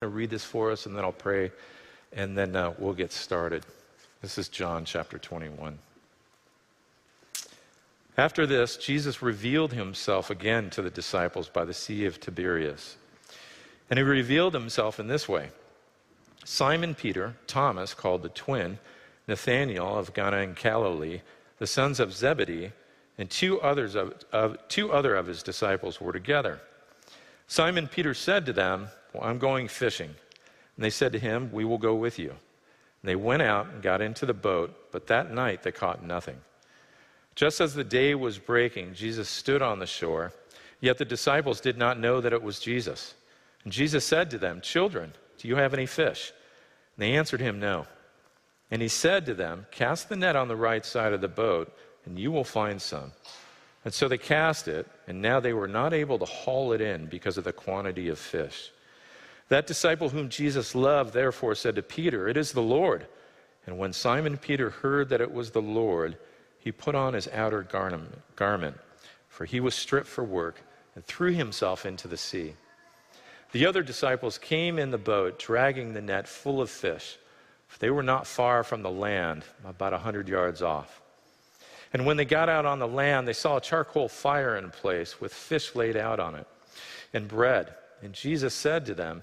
to read this for us, and then I'll pray, and then uh, we'll get started. This is John chapter 21. After this, Jesus revealed himself again to the disciples by the Sea of Tiberias. And he revealed himself in this way Simon Peter, Thomas, called the twin, Nathanael of Cana in Galilee, the sons of Zebedee, and two, others of, of, two other of his disciples were together. Simon Peter said to them, I'm going fishing. And they said to him, We will go with you. And they went out and got into the boat, but that night they caught nothing. Just as the day was breaking, Jesus stood on the shore, yet the disciples did not know that it was Jesus. And Jesus said to them, Children, do you have any fish? And they answered him, No. And he said to them, Cast the net on the right side of the boat, and you will find some. And so they cast it, and now they were not able to haul it in because of the quantity of fish. That disciple whom Jesus loved, therefore, said to Peter, It is the Lord. And when Simon Peter heard that it was the Lord, he put on his outer garment, for he was stripped for work, and threw himself into the sea. The other disciples came in the boat, dragging the net full of fish, for they were not far from the land, about a hundred yards off. And when they got out on the land, they saw a charcoal fire in place with fish laid out on it and bread. And Jesus said to them,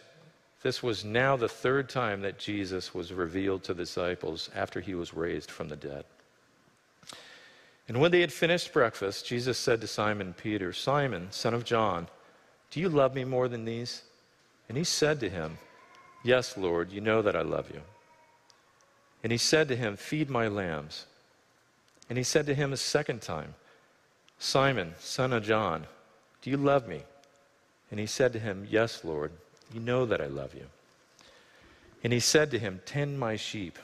this was now the third time that Jesus was revealed to the disciples after he was raised from the dead. And when they had finished breakfast, Jesus said to Simon Peter, Simon, son of John, do you love me more than these? And he said to him, Yes, Lord, you know that I love you. And he said to him, Feed my lambs. And he said to him a second time, Simon, son of John, do you love me? And he said to him, Yes, Lord, you know that I love you. And he said to him, Tend my sheep.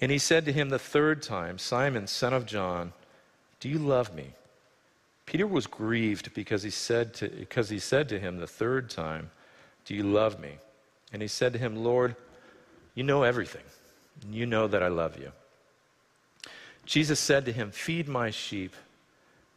And he said to him the third time, Simon, son of John, do you love me? Peter was grieved because he said to, because he said to him the third time, Do you love me? And he said to him, Lord, you know everything. You know that I love you. Jesus said to him, Feed my sheep.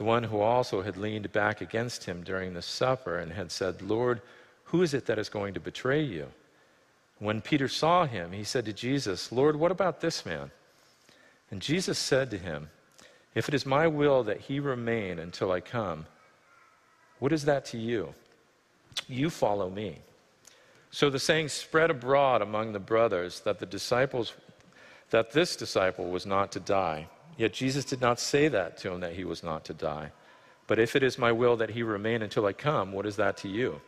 the one who also had leaned back against him during the supper and had said, Lord, who is it that is going to betray you? When Peter saw him, he said to Jesus, Lord, what about this man? And Jesus said to him, If it is my will that he remain until I come, what is that to you? You follow me. So the saying spread abroad among the brothers that the disciples that this disciple was not to die. Yet Jesus did not say that to him that he was not to die. But if it is my will that he remain until I come, what is that to you?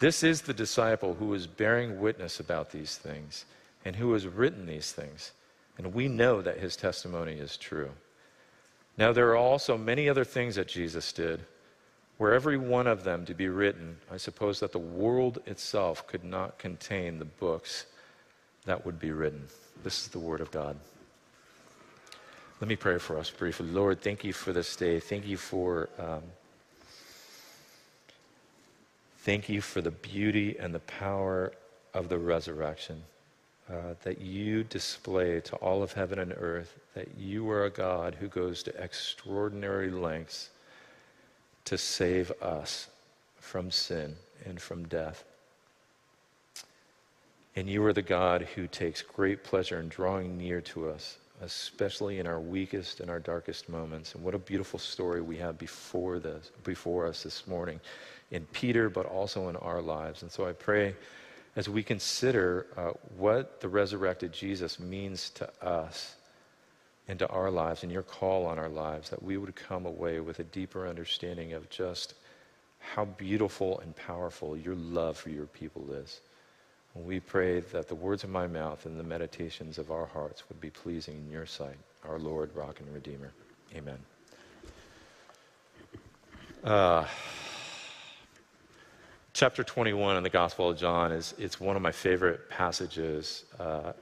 This is the disciple who is bearing witness about these things and who has written these things. And we know that his testimony is true. Now, there are also many other things that Jesus did. Were every one of them to be written, I suppose that the world itself could not contain the books that would be written. This is the Word of God. Let me pray for us briefly. Lord, thank you for this day. Thank you for. Um, thank you for the beauty and the power of the resurrection uh, that you display to all of heaven and earth, that you are a God who goes to extraordinary lengths to save us from sin and from death. And you are the God who takes great pleasure in drawing near to us especially in our weakest and our darkest moments. And what a beautiful story we have before this, before us this morning in Peter, but also in our lives. And so I pray as we consider uh, what the resurrected Jesus means to us and to our lives and your call on our lives, that we would come away with a deeper understanding of just how beautiful and powerful your love for your people is. We pray that the words of my mouth and the meditations of our hearts would be pleasing in your sight, our Lord, Rock and Redeemer. Amen. Uh, chapter 21 in the Gospel of John is it's one of my favorite passages uh,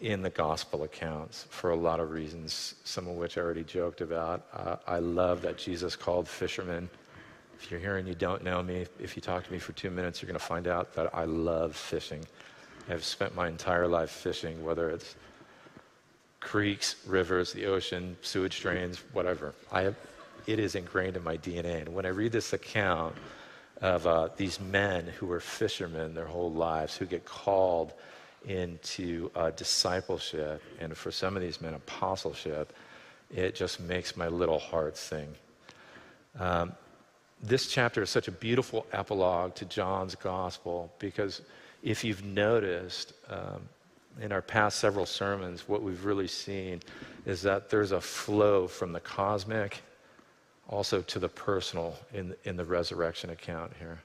in the Gospel accounts for a lot of reasons, some of which I already joked about. Uh, I love that Jesus called fishermen. If you're here and you don't know me, if you talk to me for two minutes, you're going to find out that I love fishing. I've spent my entire life fishing, whether it's creeks, rivers, the ocean, sewage drains, whatever. Have, it is ingrained in my DNA. And when I read this account, of uh, these men who were fishermen their whole lives, who get called into uh, discipleship, and for some of these men, apostleship, it just makes my little heart sing. Um, this chapter is such a beautiful epilogue to John's gospel because if you've noticed um, in our past several sermons, what we've really seen is that there's a flow from the cosmic also to the personal in, in the resurrection account here.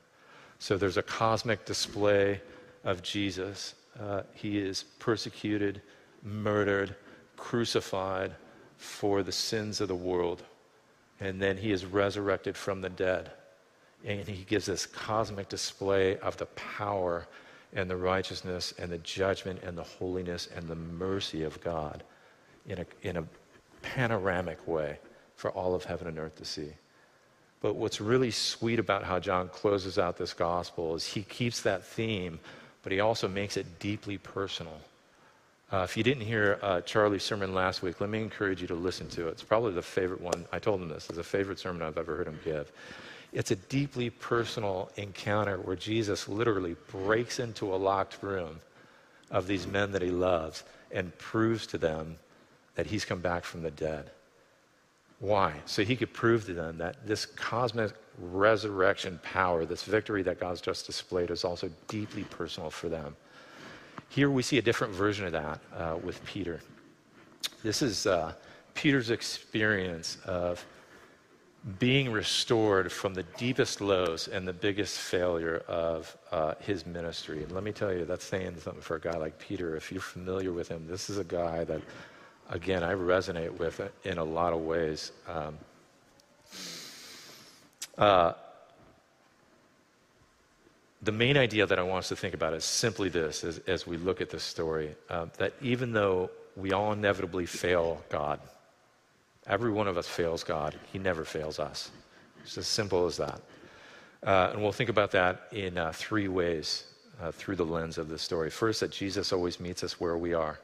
So there's a cosmic display of Jesus. Uh, he is persecuted, murdered, crucified for the sins of the world. And then he is resurrected from the dead. And he gives this cosmic display of the power and the righteousness and the judgment and the holiness and the mercy of God in a, in a panoramic way for all of heaven and earth to see. But what's really sweet about how John closes out this gospel is he keeps that theme, but he also makes it deeply personal. Uh, if you didn't hear uh, Charlie's sermon last week, let me encourage you to listen to it. It's probably the favorite one. I told him this. It's a favorite sermon I've ever heard him give. It's a deeply personal encounter where Jesus literally breaks into a locked room of these men that he loves and proves to them that he's come back from the dead. Why? So he could prove to them that this cosmic resurrection power, this victory that God's just displayed, is also deeply personal for them. Here we see a different version of that uh, with Peter. This is uh, Peter's experience of being restored from the deepest lows and the biggest failure of uh, his ministry. And let me tell you, that's saying something for a guy like Peter. If you're familiar with him, this is a guy that again, I resonate with in a lot of ways. Um, uh, the main idea that I want us to think about is simply this as, as we look at this story uh, that even though we all inevitably fail God, every one of us fails God, He never fails us. It's as simple as that. Uh, and we'll think about that in uh, three ways uh, through the lens of this story. First, that Jesus always meets us where we are.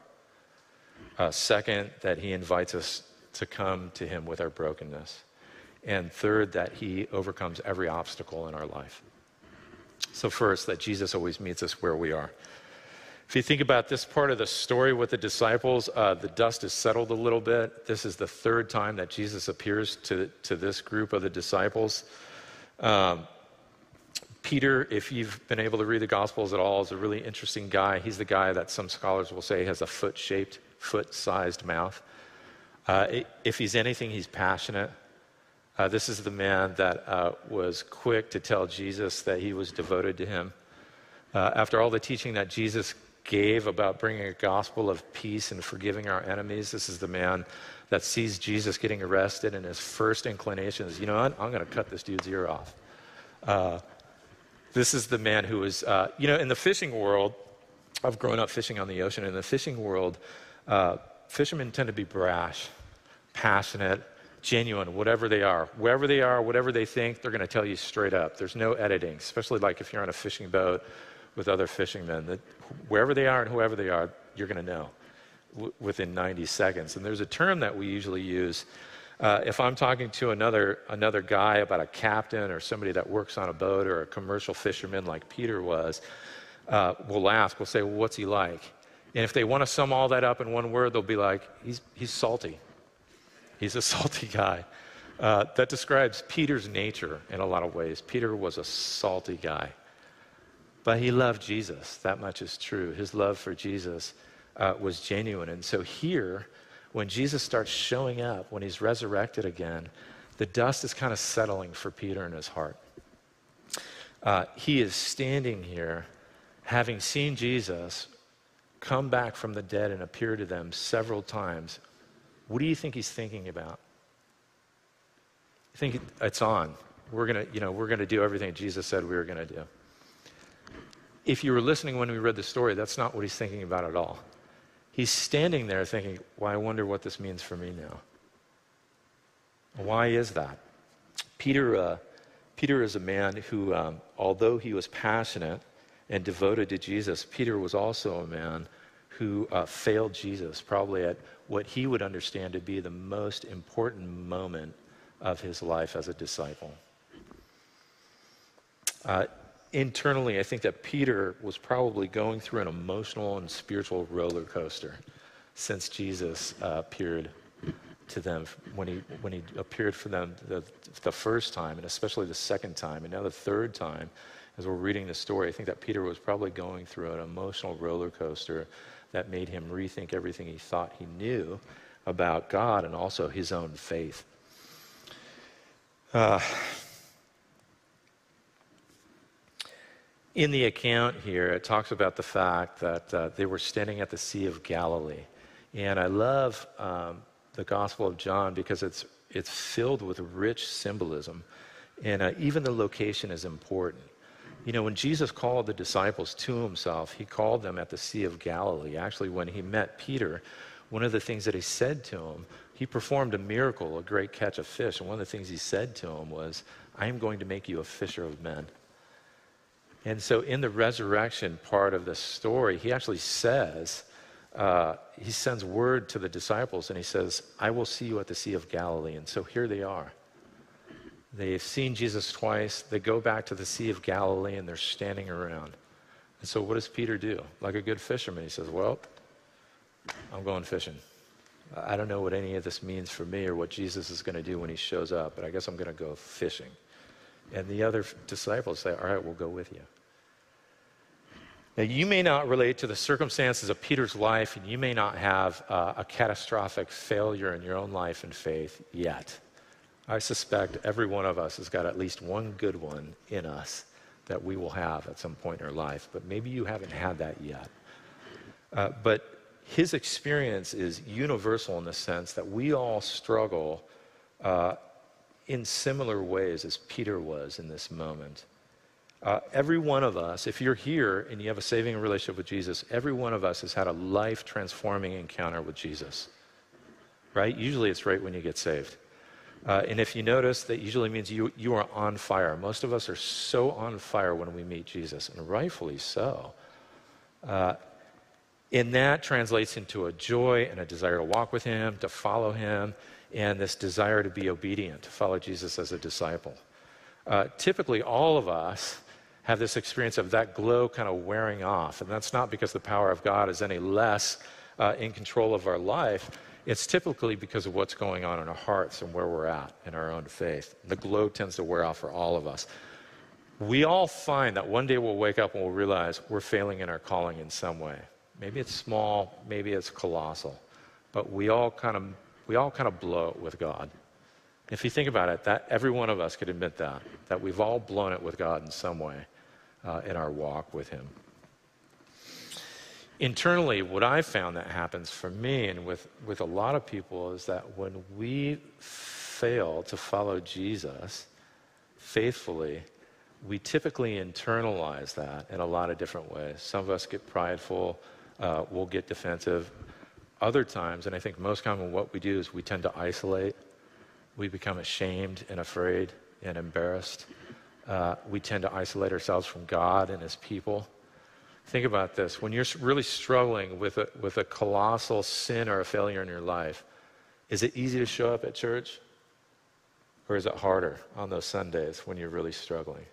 Uh, second, that he invites us to come to him with our brokenness. And third, that he overcomes every obstacle in our life. So, first, that Jesus always meets us where we are. If you think about this part of the story with the disciples, uh, the dust has settled a little bit. This is the third time that Jesus appears to, to this group of the disciples. Um, Peter, if you've been able to read the Gospels at all, is a really interesting guy. He's the guy that some scholars will say has a foot shaped foot sized mouth. Uh, if he's anything, he's passionate. Uh, this is the man that uh, was quick to tell Jesus that he was devoted to him. Uh, after all the teaching that Jesus gave about bringing a gospel of peace and forgiving our enemies, this is the man that sees Jesus getting arrested, and his first inclination is, you know what, I'm going to cut this dude's ear off. Uh, this is the man who was, uh, you know, in the fishing world, I've grown up fishing on the ocean. In the fishing world, uh, fishermen tend to be brash, passionate, genuine, whatever they are. Wherever they are, whatever they think, they're going to tell you straight up. There's no editing, especially like if you're on a fishing boat with other fishermen. That wherever they are and whoever they are, you're going to know within 90 seconds. And there's a term that we usually use. Uh, if I'm talking to another, another guy about a captain or somebody that works on a boat or a commercial fisherman like Peter was, uh, we'll ask, we'll say, well, what's he like? And if they want to sum all that up in one word, they'll be like, he's, he's salty. He's a salty guy. Uh, that describes Peter's nature in a lot of ways. Peter was a salty guy. But he loved Jesus. That much is true. His love for Jesus uh, was genuine. And so here, when Jesus starts showing up, when he's resurrected again, the dust is kind of settling for Peter in his heart. Uh, he is standing here, having seen Jesus come back from the dead and appear to them several times. What do you think he's thinking about? I think it's on. We're gonna, you know, we're gonna do everything Jesus said we were gonna do. If you were listening when we read the story, that's not what he's thinking about at all. He's standing there thinking, well, I wonder what this means for me now. Why is that? Peter, uh, Peter is a man who, um, although he was passionate and devoted to Jesus, Peter was also a man who uh, failed Jesus, probably at what he would understand to be the most important moment of his life as a disciple. Uh, internally, I think that Peter was probably going through an emotional and spiritual roller coaster since Jesus uh, appeared to them when he, when he appeared for them the, the first time, and especially the second time, and now the third time, as we're reading the story, I think that Peter was probably going through an emotional roller coaster that made him rethink everything he thought he knew about God and also his own faith. Uh, in the account here, it talks about the fact that uh, they were standing at the Sea of Galilee. And I love um, the Gospel of John because it's, it's filled with rich symbolism. And uh, even the location is important. You know, when Jesus called the disciples to himself, he called them at the Sea of Galilee. Actually, when he met Peter, one of the things that he said to him, he performed a miracle, a great catch of fish. And one of the things he said to him was, I am going to make you a fisher of men. And so, in the resurrection part of the story, he actually says, uh, he sends word to the disciples and he says, I will see you at the Sea of Galilee. And so here they are. They've seen Jesus twice. They go back to the Sea of Galilee and they're standing around. And so what does Peter do? Like a good fisherman, he says, Well, I'm going fishing. I don't know what any of this means for me or what Jesus is going to do when he shows up, but I guess I'm going to go fishing. And the other disciples say, All right, we'll go with you. Now, you may not relate to the circumstances of Peter's life, and you may not have uh, a catastrophic failure in your own life and faith yet. I suspect every one of us has got at least one good one in us that we will have at some point in our life, but maybe you haven't had that yet. Uh, but his experience is universal in the sense that we all struggle uh, in similar ways as Peter was in this moment. Uh, every one of us, if you're here and you have a saving relationship with Jesus, every one of us has had a life transforming encounter with Jesus. Right? Usually it's right when you get saved. Uh, and if you notice, that usually means you, you are on fire. Most of us are so on fire when we meet Jesus, and rightfully so. Uh, and that translates into a joy and a desire to walk with Him, to follow Him, and this desire to be obedient, to follow Jesus as a disciple. Uh, typically, all of us have this experience of that glow kind of wearing off. And that's not because the power of God is any less uh, in control of our life. It's typically because of what's going on in our hearts and where we're at in our own faith. The glow tends to wear off for all of us. We all find that one day we'll wake up and we'll realize we're failing in our calling in some way. Maybe it's small, maybe it's colossal, but we all kind of we all kind of blow it with God. If you think about it, that every one of us could admit that that we've all blown it with God in some way uh, in our walk with Him. Internally, what I've found that happens for me and with, with a lot of people is that when we fail to follow Jesus faithfully, we typically internalize that in a lot of different ways. Some of us get prideful, uh, we'll get defensive. Other times, and I think most common what we do is we tend to isolate. We become ashamed and afraid and embarrassed uh, we tend to isolate ourselves from God and His people. Think about this. When you're really struggling with a, with a colossal sin or a failure in your life, is it easy to show up at church? Or is it harder on those Sundays when you're really struggling?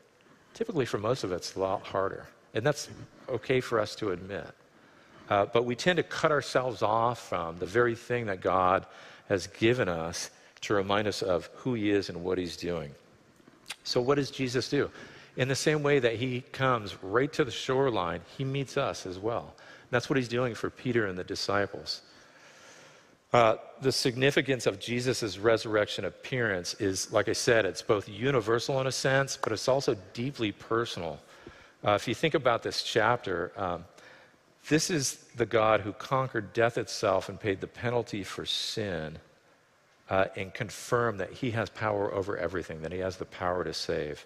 Typically, for most of us, it's a lot harder. And that's okay for us to admit. Uh, but we tend to cut ourselves off from the very thing that God has given us to remind us of who He is and what He's doing. So, what does Jesus do? In the same way that he comes right to the shoreline, he meets us as well. That's what he's doing for Peter and the disciples. Uh, the significance of Jesus' resurrection appearance is, like I said, it's both universal in a sense, but it's also deeply personal. Uh, if you think about this chapter, um, this is the God who conquered death itself and paid the penalty for sin uh, and confirmed that he has power over everything, that he has the power to save.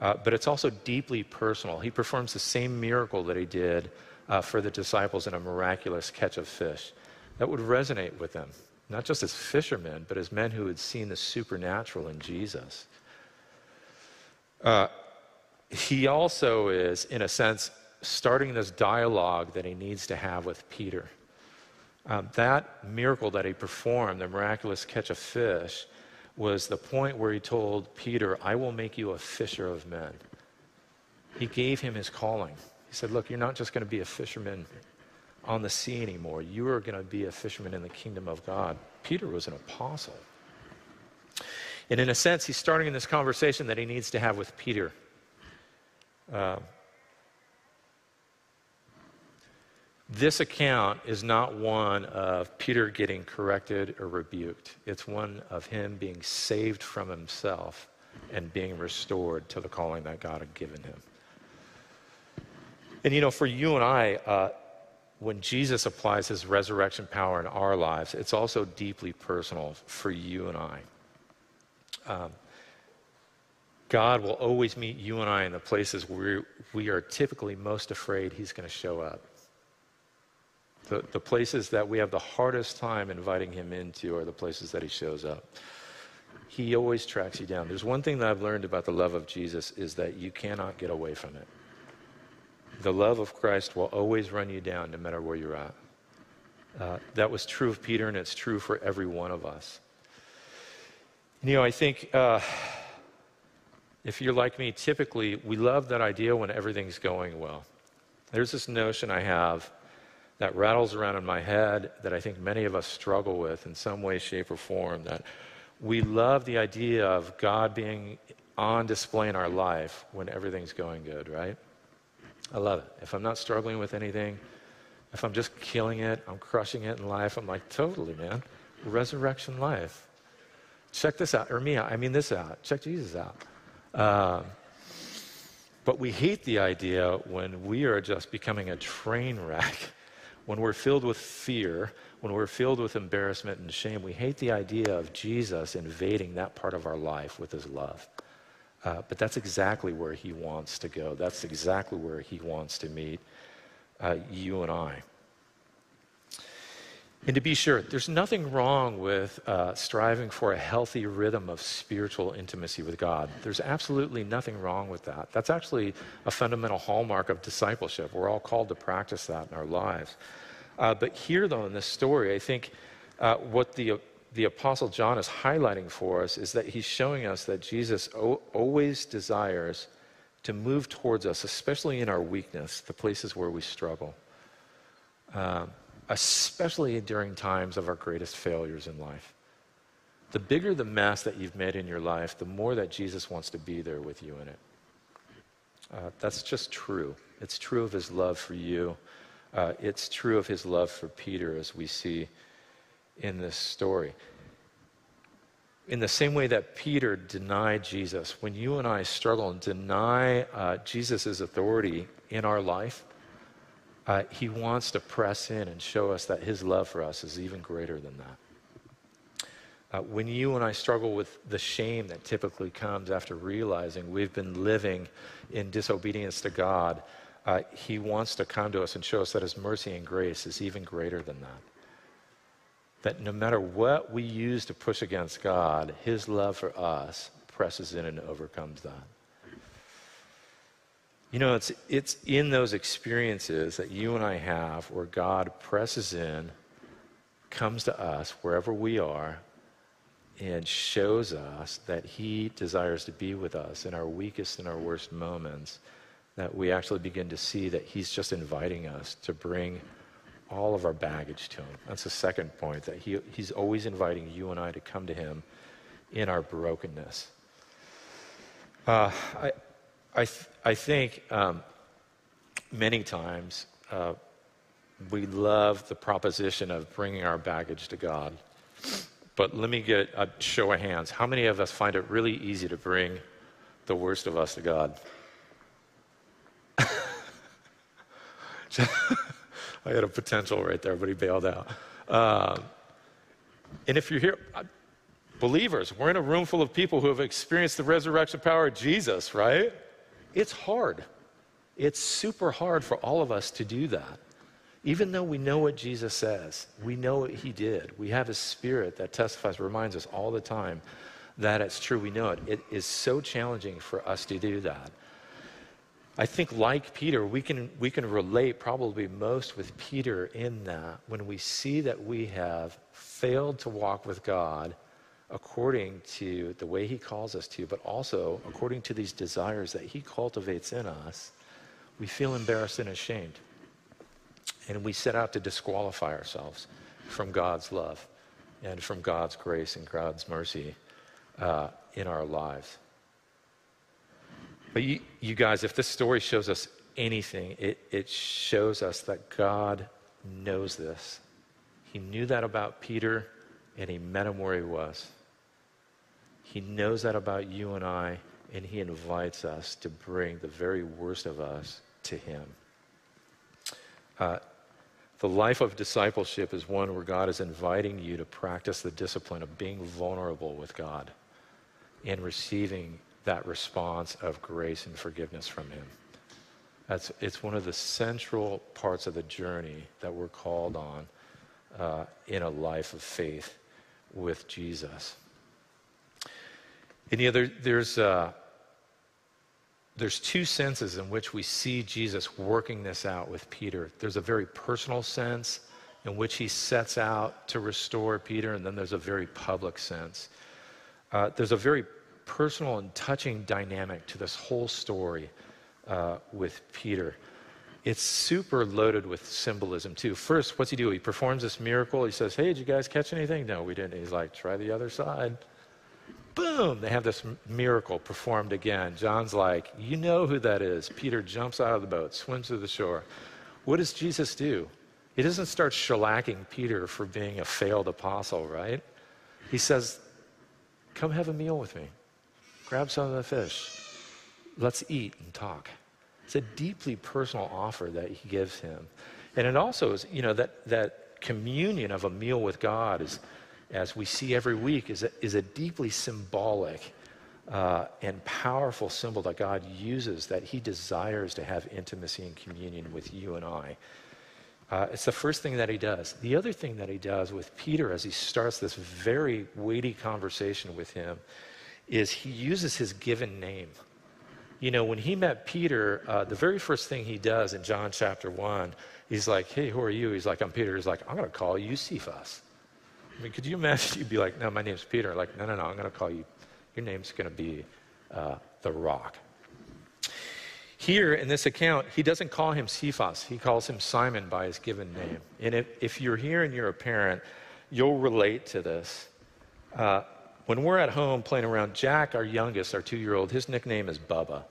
Uh, but it's also deeply personal. He performs the same miracle that he did uh, for the disciples in a miraculous catch of fish. That would resonate with them, not just as fishermen, but as men who had seen the supernatural in Jesus. Uh, he also is, in a sense, starting this dialogue that he needs to have with Peter. Um, that miracle that he performed, the miraculous catch of fish, was the point where he told Peter, I will make you a fisher of men. He gave him his calling. He said, Look, you're not just going to be a fisherman on the sea anymore. You are going to be a fisherman in the kingdom of God. Peter was an apostle. And in a sense, he's starting in this conversation that he needs to have with Peter. Uh, This account is not one of Peter getting corrected or rebuked. It's one of him being saved from himself and being restored to the calling that God had given him. And you know, for you and I, uh, when Jesus applies his resurrection power in our lives, it's also deeply personal for you and I. Um, God will always meet you and I in the places where we are typically most afraid he's going to show up. The, the places that we have the hardest time inviting him into are the places that he shows up. He always tracks you down. There's one thing that I've learned about the love of Jesus is that you cannot get away from it. The love of Christ will always run you down no matter where you're at. Uh, that was true of Peter, and it's true for every one of us. You know, I think uh, if you're like me, typically we love that idea when everything's going well. There's this notion I have that rattles around in my head that I think many of us struggle with in some way, shape, or form. That we love the idea of God being on display in our life when everything's going good, right? I love it. If I'm not struggling with anything, if I'm just killing it, I'm crushing it in life, I'm like, totally, man. Resurrection life. Check this out, or me, I mean this out. Check Jesus out. Um, but we hate the idea when we are just becoming a train wreck when we're filled with fear, when we're filled with embarrassment and shame, we hate the idea of Jesus invading that part of our life with his love. Uh, but that's exactly where he wants to go. That's exactly where he wants to meet uh, you and I. And to be sure, there's nothing wrong with uh, striving for a healthy rhythm of spiritual intimacy with God. There's absolutely nothing wrong with that. That's actually a fundamental hallmark of discipleship. We're all called to practice that in our lives. Uh, but here, though, in this story, I think uh, what the, the Apostle John is highlighting for us is that he's showing us that Jesus o- always desires to move towards us, especially in our weakness, the places where we struggle, um, especially during times of our greatest failures in life. The bigger the mess that you've made in your life, the more that Jesus wants to be there with you in it. Uh, that's just true. It's true of his love for you. Uh, it's true of his love for Peter, as we see in this story. In the same way that Peter denied Jesus, when you and I struggle and deny uh, Jesus' authority in our life, uh, he wants to press in and show us that his love for us is even greater than that. Uh, when you and I struggle with the shame that typically comes after realizing we've been living in disobedience to God, uh, he wants to come to us and show us that his mercy and grace is even greater than that. That no matter what we use to push against God, his love for us presses in and overcomes that. You know, it's, it's in those experiences that you and I have where God presses in, comes to us wherever we are, and shows us that He desires to be with us in our weakest and our worst moments that we actually begin to see that He's just inviting us to bring all of our baggage to Him. That's the second point, that he, He's always inviting you and I to come to Him in our brokenness. Uh, I, I, th- I think um, many times uh, we love the proposition of bringing our baggage to God. But let me get a show of hands. How many of us find it really easy to bring the worst of us to God? I had a potential right there, but he bailed out. Um, and if you're here, uh, believers, we're in a room full of people who have experienced the resurrection power of Jesus, right? It's hard. It's super hard for all of us to do that. Even though we know what Jesus says, we know what he did. We have a spirit that testifies, reminds us all the time that it's true. We know it. It is so challenging for us to do that. I think, like Peter, we can, we can relate probably most with Peter in that when we see that we have failed to walk with God according to the way He calls us to, but also according to these desires that He cultivates in us, we feel embarrassed and ashamed. And we set out to disqualify ourselves from God's love and from God's grace and God's mercy uh, in our lives. But you, you, guys, if this story shows us anything, it, it shows us that God knows this. He knew that about Peter, and he met him where he was. He knows that about you and I, and he invites us to bring the very worst of us to him. Uh, the life of discipleship is one where God is inviting you to practice the discipline of being vulnerable with God and receiving that response of grace and forgiveness from Him. That's, it's one of the central parts of the journey that we're called on uh, in a life of faith with Jesus. And you know, there, there's, uh, there's two senses in which we see Jesus working this out with Peter. There's a very personal sense in which he sets out to restore Peter, and then there's a very public sense. Uh, there's a very personal and touching dynamic to this whole story uh, with Peter. It's super loaded with symbolism, too. First, what's he do? He performs this miracle. He says, Hey, did you guys catch anything? No, we didn't. He's like, Try the other side boom, they have this miracle performed again. John's like, You know who that is. Peter jumps out of the boat, swims to the shore. What does Jesus do? He doesn't start shellacking Peter for being a failed apostle, right? He says, Come have a meal with me. Grab some of the fish. Let's eat and talk. It's a deeply personal offer that he gives him. And it also is, you know, that, that communion of a meal with God is as we see every week, is a, is a deeply symbolic uh, and powerful symbol that God uses that He desires to have intimacy and communion with you and I. Uh, it's the first thing that He does. The other thing that He does with Peter as He starts this very weighty conversation with him is He uses His given name. You know, when He met Peter, uh, the very first thing He does in John chapter 1, He's like, Hey, who are you? He's like, I'm Peter. He's like, I'm going to call you Cephas. I mean, could you imagine you'd be like, no, my name's Peter. Like, no, no, no, I'm going to call you, your name's going to be uh, the rock. Here in this account, he doesn't call him Cephas. He calls him Simon by his given name. And if, if you're here and you're a parent, you'll relate to this. Uh, when we're at home playing around, Jack, our youngest, our two year old, his nickname is Bubba.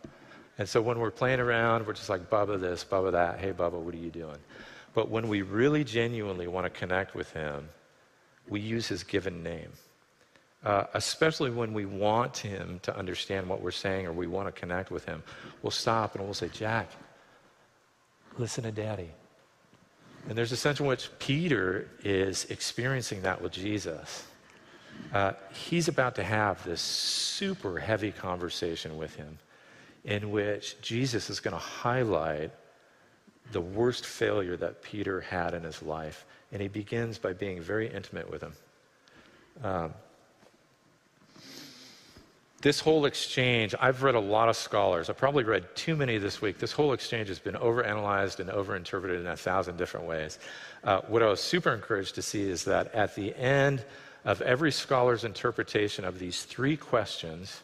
And so when we're playing around, we're just like, Bubba this, Bubba that. Hey, Bubba, what are you doing? But when we really genuinely want to connect with him, we use his given name. Uh, especially when we want him to understand what we're saying or we want to connect with him, we'll stop and we'll say, Jack, listen to daddy. And there's a sense in which Peter is experiencing that with Jesus. Uh, he's about to have this super heavy conversation with him in which Jesus is going to highlight the worst failure that Peter had in his life and he begins by being very intimate with him. Um, this whole exchange, I've read a lot of scholars. I probably read too many this week. This whole exchange has been overanalyzed and overinterpreted in a thousand different ways. Uh, what I was super encouraged to see is that at the end of every scholar's interpretation of these three questions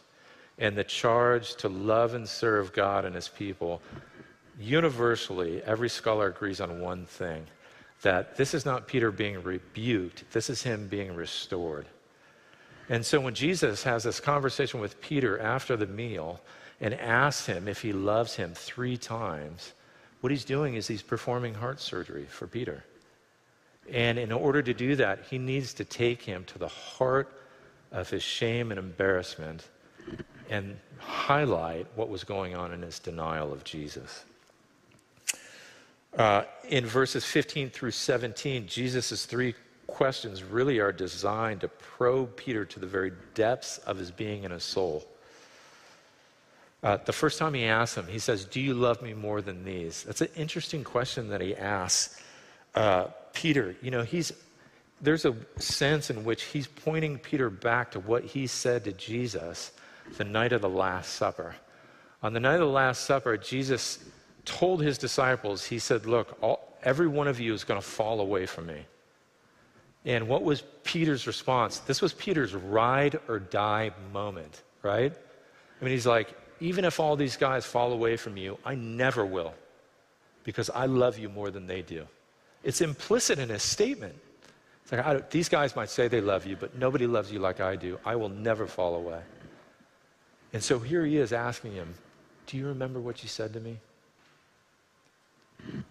and the charge to love and serve God and his people, universally, every scholar agrees on one thing that this is not Peter being rebuked, this is him being restored. And so when Jesus has this conversation with Peter after the meal, and asks him if he loves him three times, what he's doing is he's performing heart surgery for Peter. And in order to do that, he needs to take him to the heart of his shame and embarrassment and highlight what was going on in his denial of Jesus. Uh, in verses 15 through 17, Jesus' three questions really are designed to probe Peter to the very depths of his being and his soul. Uh, the first time he asks him, he says, Do you love me more than these? That's an interesting question that he asks uh, Peter. You know, he's, there's a sense in which he's pointing Peter back to what he said to Jesus the night of the Last Supper. On the night of the Last Supper, Jesus told his disciples, He said, Look, all, every one of you is going to fall away from me. And what was Peter's response? This was Peter's ride or die moment, right? I mean, he's like, even if all these guys fall away from you, I never will because I love you more than they do. It's implicit in his statement. It's like, these guys might say they love you, but nobody loves you like I do. I will never fall away. And so here he is asking him, Do you remember what you said to me?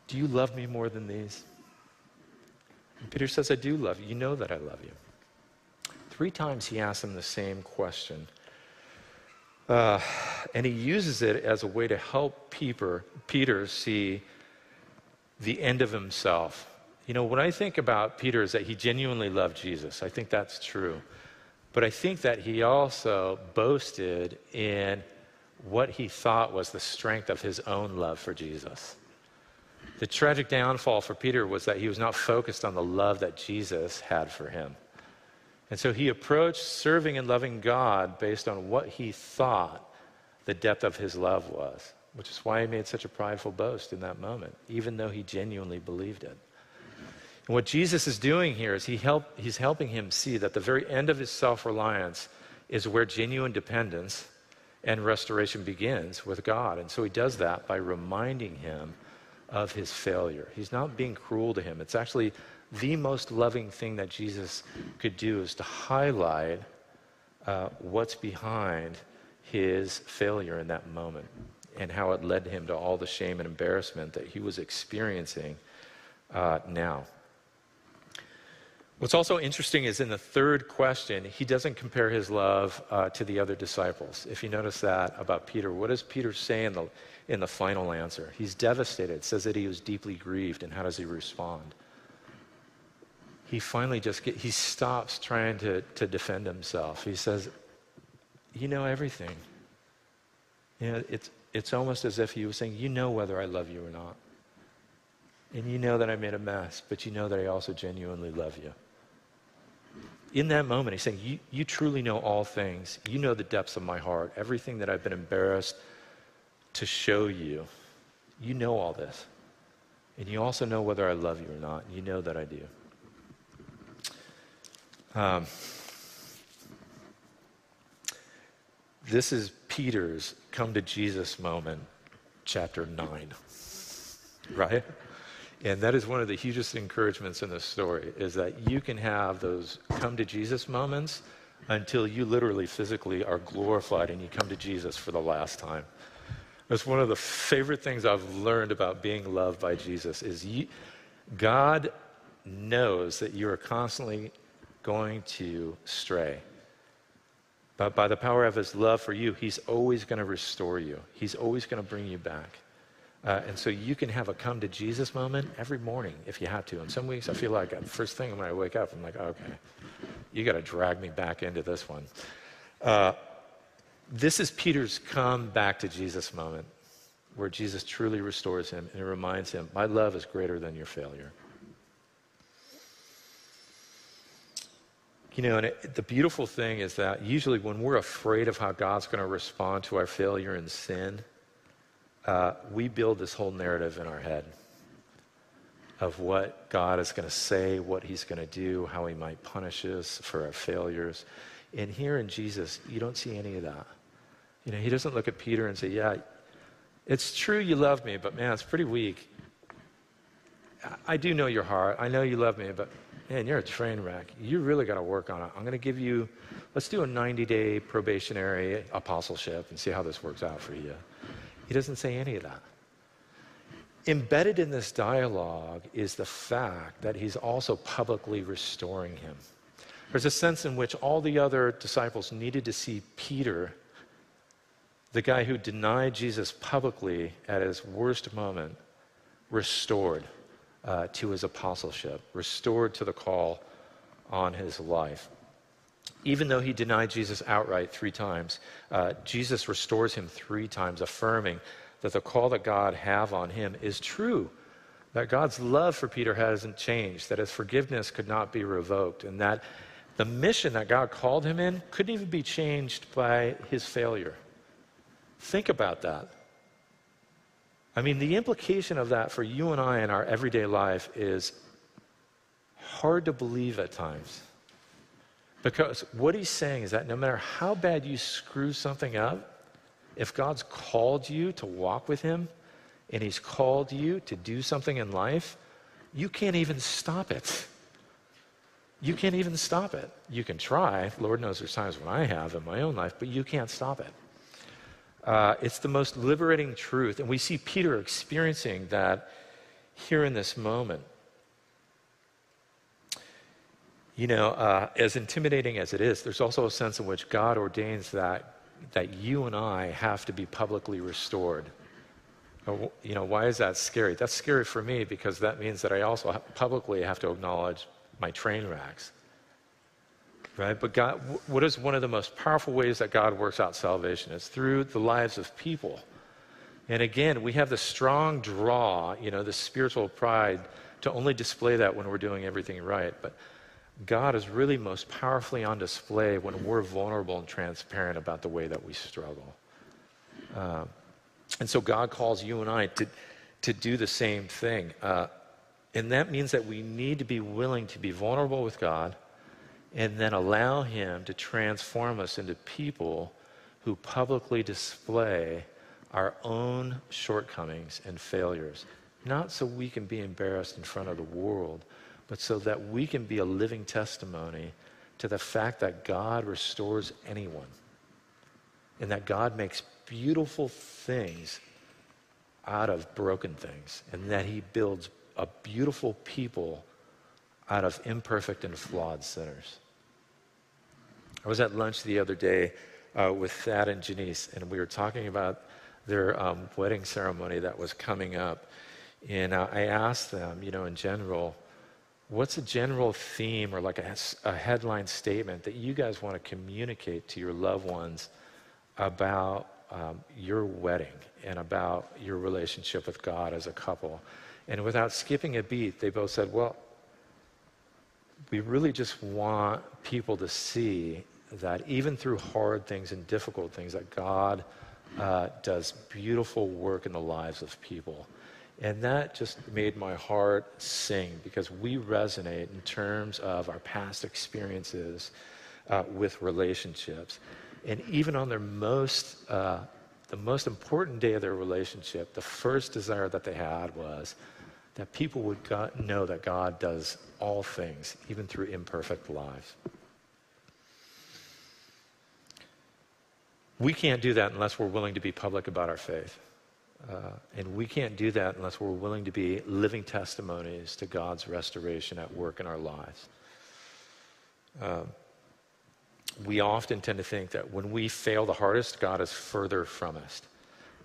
Do you love me more than these? And Peter says, I do love you. You know that I love you. Three times he asks him the same question. Uh, and he uses it as a way to help Peter, Peter see the end of himself. You know, when I think about Peter is that he genuinely loved Jesus. I think that's true. But I think that he also boasted in what he thought was the strength of his own love for Jesus. The tragic downfall for Peter was that he was not focused on the love that Jesus had for him. And so he approached serving and loving God based on what he thought the depth of his love was, which is why he made such a prideful boast in that moment, even though he genuinely believed it. And what Jesus is doing here is he help, he's helping him see that the very end of his self reliance is where genuine dependence and restoration begins with God. And so he does that by reminding him of his failure. He's not being cruel to him. It's actually the most loving thing that Jesus could do is to highlight uh, what's behind his failure in that moment and how it led him to all the shame and embarrassment that he was experiencing uh, now. What's also interesting is in the third question, he doesn't compare his love uh, to the other disciples. If you notice that about Peter, what does Peter say in the, in the final answer? He's devastated. It says that he was deeply grieved. And how does he respond? He finally just get, he stops trying to, to defend himself. He says, You know everything. You know, it's, it's almost as if he was saying, You know whether I love you or not. And you know that I made a mess, but you know that I also genuinely love you in that moment, he's saying, you, you truly know all things. You know the depths of my heart, everything that I've been embarrassed to show you. You know all this. And you also know whether I love you or not. You know that I do. Um, this is Peter's come to Jesus moment, chapter 9. Right? And that is one of the hugest encouragements in this story is that you can have those come to Jesus moments until you literally physically are glorified and you come to Jesus for the last time. That's one of the favorite things I've learned about being loved by Jesus is you, God knows that you are constantly going to stray. But by the power of his love for you, he's always going to restore you. He's always going to bring you back. Uh, and so you can have a come to Jesus moment every morning if you have to. And some weeks I feel like the uh, first thing when I wake up, I'm like, okay, you got to drag me back into this one. Uh, this is Peter's come back to Jesus moment where Jesus truly restores him and reminds him, My love is greater than your failure. You know, and it, the beautiful thing is that usually when we're afraid of how God's going to respond to our failure and sin, uh, we build this whole narrative in our head of what God is going to say, what he's going to do, how he might punish us for our failures. And here in Jesus, you don't see any of that. You know, he doesn't look at Peter and say, Yeah, it's true you love me, but man, it's pretty weak. I do know your heart. I know you love me, but man, you're a train wreck. You really got to work on it. I'm going to give you, let's do a 90 day probationary apostleship and see how this works out for you. He doesn't say any of that. Embedded in this dialogue is the fact that he's also publicly restoring him. There's a sense in which all the other disciples needed to see Peter, the guy who denied Jesus publicly at his worst moment, restored uh, to his apostleship, restored to the call on his life. Even though he denied Jesus outright three times, uh, Jesus restores him three times, affirming that the call that God have on him is true, that God's love for Peter hasn't changed, that his forgiveness could not be revoked, and that the mission that God called him in couldn't even be changed by his failure. Think about that. I mean, the implication of that for you and I in our everyday life is hard to believe at times. Because what he's saying is that no matter how bad you screw something up, if God's called you to walk with him and he's called you to do something in life, you can't even stop it. You can't even stop it. You can try. Lord knows there's times when I have in my own life, but you can't stop it. Uh, it's the most liberating truth. And we see Peter experiencing that here in this moment. You know, uh, as intimidating as it is, there's also a sense in which God ordains that, that you and I have to be publicly restored. You know, why is that scary? That's scary for me because that means that I also publicly have to acknowledge my train wrecks right? But God, what is one of the most powerful ways that God works out salvation? It's through the lives of people. And again, we have the strong draw, you know, the spiritual pride to only display that when we're doing everything right. But God is really most powerfully on display when we're vulnerable and transparent about the way that we struggle. Uh, and so God calls you and I to, to do the same thing. Uh, and that means that we need to be willing to be vulnerable with God and then allow Him to transform us into people who publicly display our own shortcomings and failures. Not so we can be embarrassed in front of the world, but so that we can be a living testimony to the fact that God restores anyone and that God makes beautiful things out of broken things and that He builds a beautiful people out of imperfect and flawed sinners. I was at lunch the other day uh, with Thad and Janice, and we were talking about their um, wedding ceremony that was coming up. And uh, I asked them, you know, in general, what's a general theme or like a, a headline statement that you guys want to communicate to your loved ones about um, your wedding and about your relationship with God as a couple? And without skipping a beat, they both said, well, we really just want people to see that even through hard things and difficult things, that God uh, does beautiful work in the lives of people. And that just made my heart sing because we resonate in terms of our past experiences uh, with relationships. And even on their most, uh, the most important day of their relationship, the first desire that they had was that people would know that God does all things, even through imperfect lives. We can't do that unless we're willing to be public about our faith. Uh, and we can't do that unless we're willing to be living testimonies to God's restoration at work in our lives. Uh, we often tend to think that when we fail the hardest, God is further from us.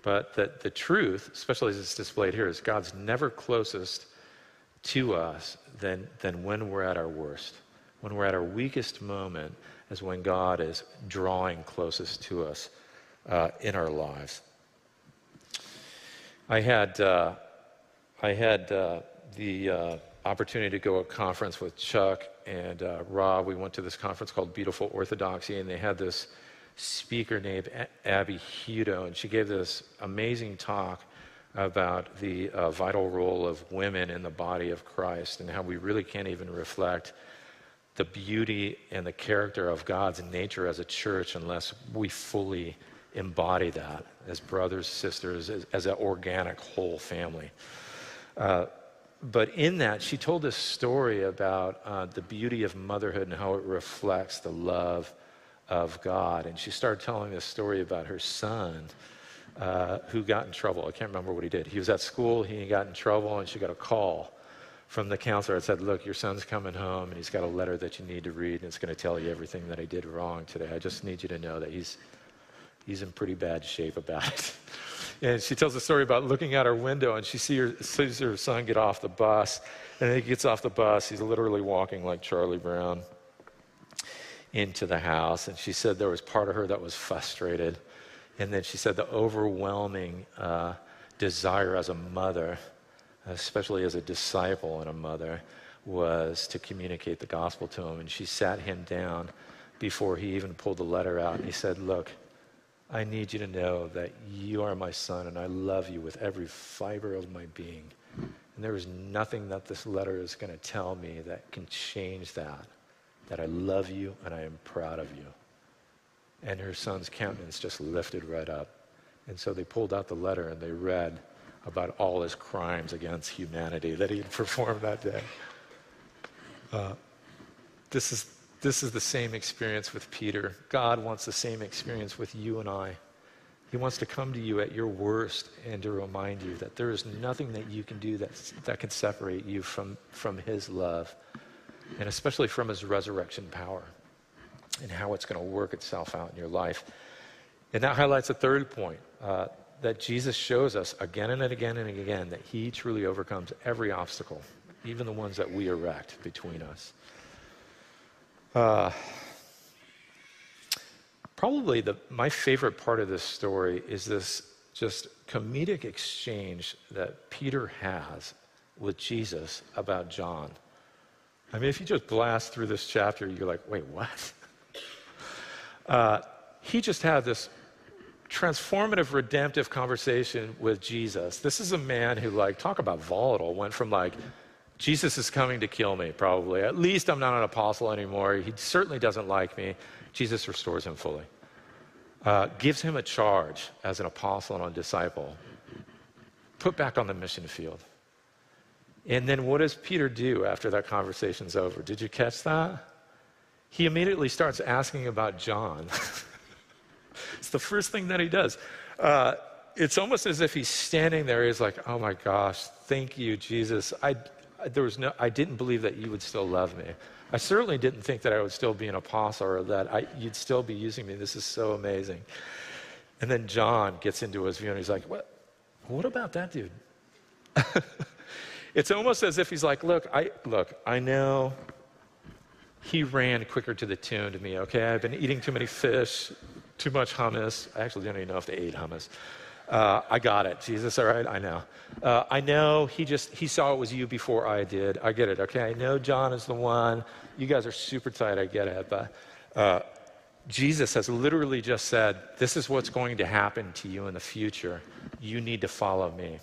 But the, the truth, especially as it's displayed here, is God's never closest to us than, than when we're at our worst. When we're at our weakest moment, is when God is drawing closest to us uh, in our lives. I had, uh, I had uh, the uh, opportunity to go to a conference with Chuck and uh, Rob. We went to this conference called Beautiful Orthodoxy, and they had this speaker named Abby Hudo, and she gave this amazing talk about the uh, vital role of women in the body of Christ and how we really can't even reflect the beauty and the character of God's nature as a church unless we fully embody that as brothers, sisters, as, as an organic whole family. Uh, but in that, she told this story about uh, the beauty of motherhood and how it reflects the love of God. And she started telling this story about her son uh, who got in trouble. I can't remember what he did. He was at school, he got in trouble, and she got a call from the counselor that said, Look, your son's coming home, and he's got a letter that you need to read, and it's going to tell you everything that I did wrong today. I just need you to know that he's, he's in pretty bad shape about it. And she tells a story about looking out her window and she sees her, sees her son get off the bus. And he gets off the bus. He's literally walking like Charlie Brown into the house. And she said there was part of her that was frustrated. And then she said the overwhelming uh, desire as a mother, especially as a disciple and a mother, was to communicate the gospel to him. And she sat him down before he even pulled the letter out. And he said, Look, I need you to know that you are my son and I love you with every fiber of my being. And there is nothing that this letter is going to tell me that can change that. That I love you and I am proud of you. And her son's countenance just lifted right up. And so they pulled out the letter and they read about all his crimes against humanity that he had performed that day. Uh, this is this is the same experience with Peter. God wants the same experience with you and I. He wants to come to you at your worst and to remind you that there is nothing that you can do that, that can separate you from, from His love, and especially from His resurrection power and how it's going to work itself out in your life. And that highlights a third point uh, that Jesus shows us again and again and again that He truly overcomes every obstacle, even the ones that we erect between us. Uh, probably the, my favorite part of this story is this just comedic exchange that Peter has with Jesus about John. I mean, if you just blast through this chapter, you're like, wait, what? Uh, he just had this transformative, redemptive conversation with Jesus. This is a man who, like, talk about volatile, went from like Jesus is coming to kill me, probably. At least I'm not an apostle anymore. He certainly doesn't like me. Jesus restores him fully, uh, gives him a charge as an apostle and a disciple, put back on the mission field. And then what does Peter do after that conversation's over? Did you catch that? He immediately starts asking about John. it's the first thing that he does. Uh, it's almost as if he's standing there. He's like, oh my gosh, thank you, Jesus. I, there was no, I didn't believe that you would still love me. I certainly didn't think that I would still be an apostle or that I, you'd still be using me. This is so amazing. And then John gets into his view and he's like, What, what about that dude? it's almost as if he's like, Look, I, look, I know he ran quicker to the tune to me, okay? I've been eating too many fish, too much hummus. I actually don't even know if they ate hummus. Uh, I got it, Jesus, all right? I know. Uh, I know he just, he saw it was you before I did. I get it, okay? I know John is the one. You guys are super tight, I get it. But uh, Jesus has literally just said, This is what's going to happen to you in the future. You need to follow me.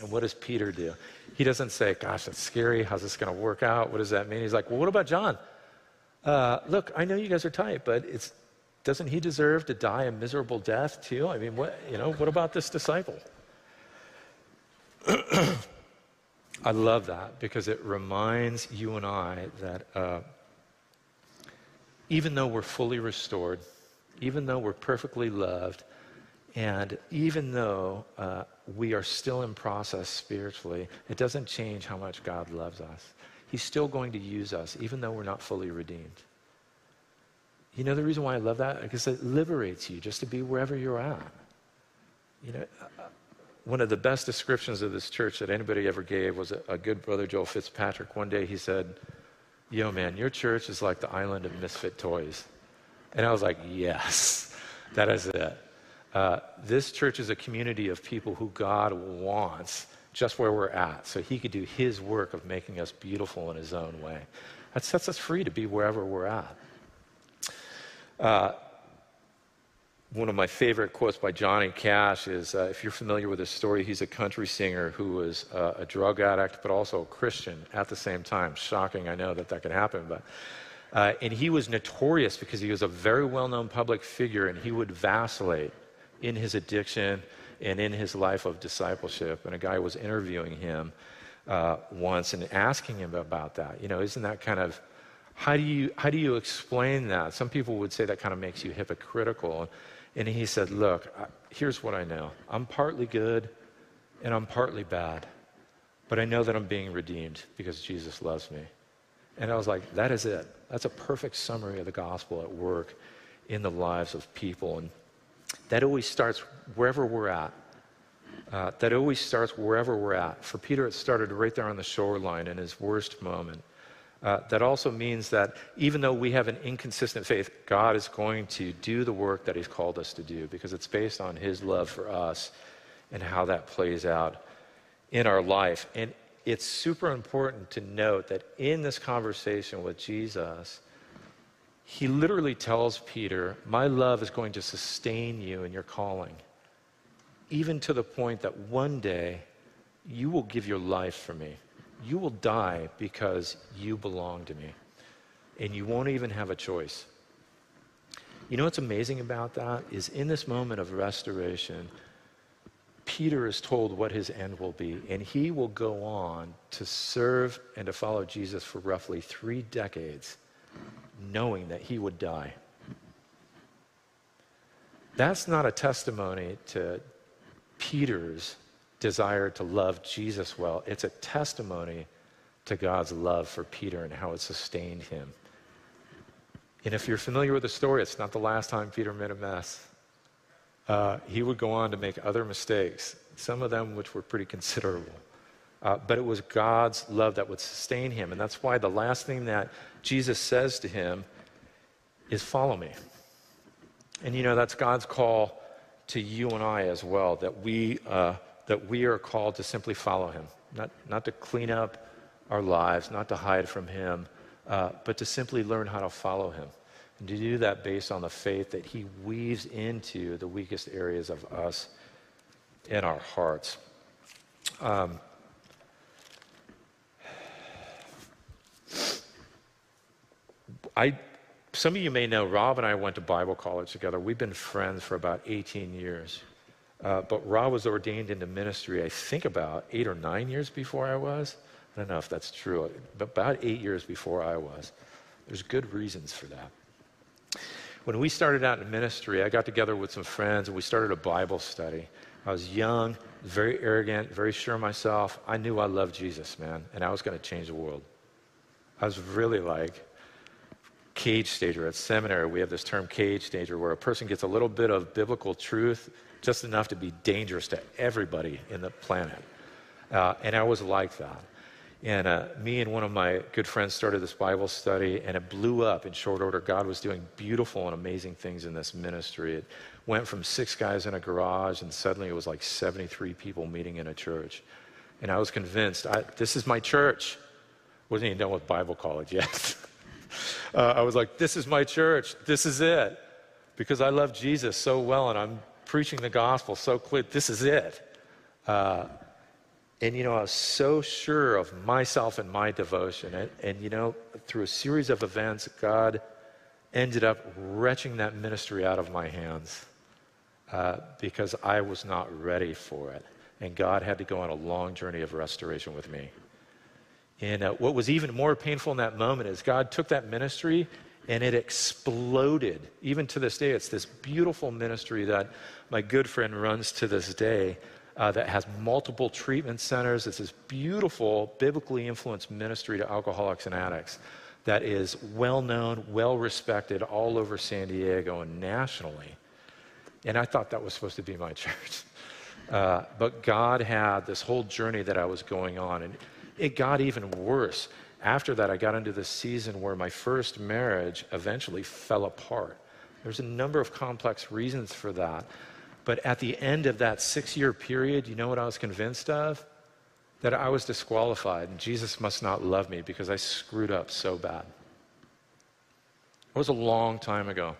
And what does Peter do? He doesn't say, Gosh, that's scary. How's this going to work out? What does that mean? He's like, Well, what about John? Uh, look, I know you guys are tight, but it's doesn't he deserve to die a miserable death too? I mean, what, you know, what about this disciple? I love that because it reminds you and I that uh, even though we're fully restored, even though we're perfectly loved, and even though uh, we are still in process spiritually, it doesn't change how much God loves us. He's still going to use us, even though we're not fully redeemed. You know the reason why I love that? Because it liberates you just to be wherever you're at. You know, uh, one of the best descriptions of this church that anybody ever gave was a, a good brother, Joel Fitzpatrick. One day he said, Yo, man, your church is like the island of misfit toys. And I was like, Yes, that is it. Uh, this church is a community of people who God wants just where we're at so he could do his work of making us beautiful in his own way. That sets us free to be wherever we're at. Uh, one of my favorite quotes by Johnny Cash is uh, if you're familiar with his story, he's a country singer who was uh, a drug addict, but also a Christian at the same time. Shocking, I know that that could happen, but. Uh, and he was notorious because he was a very well known public figure and he would vacillate in his addiction and in his life of discipleship. And a guy was interviewing him uh, once and asking him about that. You know, isn't that kind of how do you how do you explain that? Some people would say that kind of makes you hypocritical. And he said, "Look, here's what I know. I'm partly good, and I'm partly bad, but I know that I'm being redeemed because Jesus loves me." And I was like, "That is it. That's a perfect summary of the gospel at work in the lives of people." And that always starts wherever we're at. Uh, that always starts wherever we're at. For Peter, it started right there on the shoreline in his worst moment. Uh, that also means that even though we have an inconsistent faith, God is going to do the work that He's called us to do because it's based on His love for us and how that plays out in our life. And it's super important to note that in this conversation with Jesus, He literally tells Peter, My love is going to sustain you in your calling, even to the point that one day you will give your life for me. You will die because you belong to me. And you won't even have a choice. You know what's amazing about that is in this moment of restoration, Peter is told what his end will be, and he will go on to serve and to follow Jesus for roughly three decades, knowing that he would die. That's not a testimony to Peter's desire to love Jesus well. It's a testimony to God's love for Peter and how it sustained him. And if you're familiar with the story, it's not the last time Peter made a mess. Uh, he would go on to make other mistakes, some of them which were pretty considerable. Uh, but it was God's love that would sustain him. And that's why the last thing that Jesus says to him is, Follow me. And you know, that's God's call to you and I as well, that we. Uh, that we are called to simply follow him, not, not to clean up our lives, not to hide from him, uh, but to simply learn how to follow him. And to do that based on the faith that he weaves into the weakest areas of us in our hearts. Um, I, some of you may know Rob and I went to Bible college together. We've been friends for about 18 years. Uh, but Rob was ordained into ministry, I think, about eight or nine years before I was. I don't know if that's true, but about eight years before I was. There's good reasons for that. When we started out in ministry, I got together with some friends and we started a Bible study. I was young, very arrogant, very sure of myself. I knew I loved Jesus, man, and I was going to change the world. I was really like cage stager at seminary. We have this term cage stager where a person gets a little bit of biblical truth just enough to be dangerous to everybody in the planet. Uh, and I was like that. And uh, me and one of my good friends started this Bible study, and it blew up in short order. God was doing beautiful and amazing things in this ministry. It went from six guys in a garage, and suddenly it was like 73 people meeting in a church. And I was convinced, I, this is my church. Wasn't even done with Bible college yet. uh, I was like, this is my church. This is it. Because I love Jesus so well, and I'm preaching the gospel so clear. This is it. Uh, and, you know, I was so sure of myself and my devotion. And, and, you know, through a series of events, God ended up wrenching that ministry out of my hands uh, because I was not ready for it. And God had to go on a long journey of restoration with me. And uh, what was even more painful in that moment is God took that ministry and it exploded. Even to this day, it's this beautiful ministry that my good friend runs to this day uh, that has multiple treatment centers. It's this beautiful, biblically influenced ministry to alcoholics and addicts that is well known, well respected all over San Diego and nationally. And I thought that was supposed to be my church. Uh, but God had this whole journey that I was going on, and it got even worse after that, I got into this season where my first marriage eventually fell apart. There's a number of complex reasons for that. But at the end of that six year period, you know what I was convinced of? That I was disqualified and Jesus must not love me because I screwed up so bad. It was a long time ago.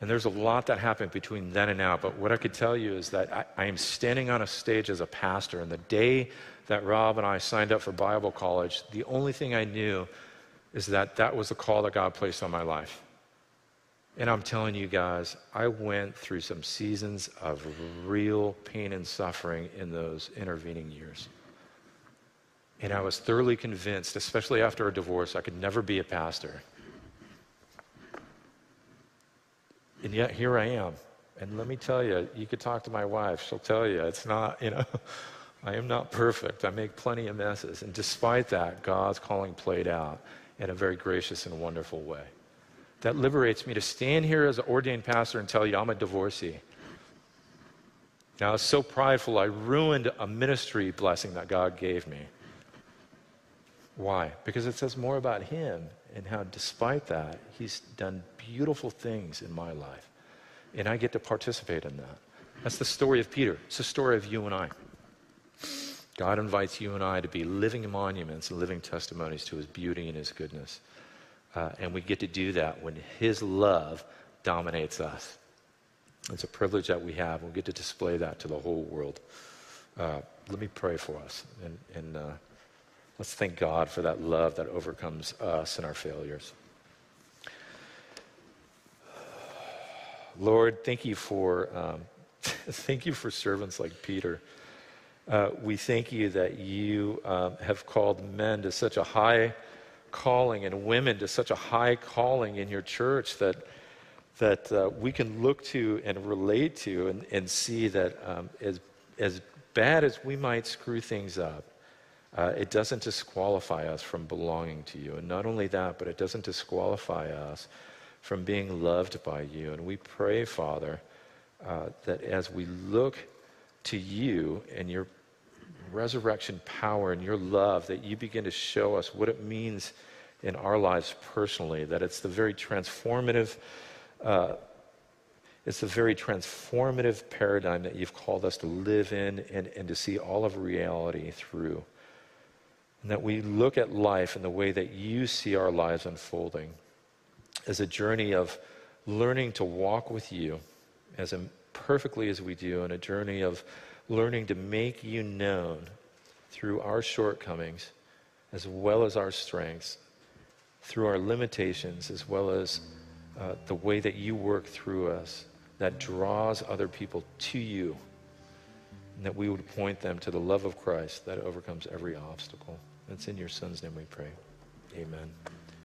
And there's a lot that happened between then and now. But what I could tell you is that I, I am standing on a stage as a pastor, and the day that Rob and I signed up for Bible college, the only thing I knew is that that was the call that God placed on my life. And I'm telling you guys, I went through some seasons of real pain and suffering in those intervening years. And I was thoroughly convinced, especially after a divorce, I could never be a pastor. And yet here I am. And let me tell you, you could talk to my wife. She'll tell you it's not, you know, I am not perfect. I make plenty of messes. And despite that, God's calling played out in a very gracious and wonderful way. That liberates me to stand here as an ordained pastor and tell you I'm a divorcee. Now, I was so prideful, I ruined a ministry blessing that God gave me. Why? Because it says more about Him and how, despite that, He's done beautiful things in my life. And I get to participate in that. That's the story of Peter. It's the story of you and I. God invites you and I to be living monuments and living testimonies to His beauty and His goodness. Uh, and we get to do that when His love dominates us. It's a privilege that we have. We get to display that to the whole world. Uh, let me pray for us. And, and uh, let's thank God for that love that overcomes us and our failures. Lord, thank you for um, thank you for servants like Peter. Uh, we thank you that you um, have called men to such a high calling and women to such a high calling in your church that that uh, we can look to and relate to and, and see that um, as, as bad as we might screw things up, uh, it doesn't disqualify us from belonging to you. And not only that, but it doesn't disqualify us from being loved by you. And we pray, Father, uh, that as we look to you and your resurrection power and your love, that you begin to show us what it means in our lives personally, that it's the very transformative. Uh, it's a very transformative paradigm that you've called us to live in and, and to see all of reality through. And that we look at life in the way that you see our lives unfolding as a journey of learning to walk with you as perfectly as we do, and a journey of learning to make you known through our shortcomings as well as our strengths, through our limitations as well as uh, the way that you work through us that draws other people to you, and that we would point them to the love of Christ that overcomes every obstacle. It's in your Son's name we pray. Amen.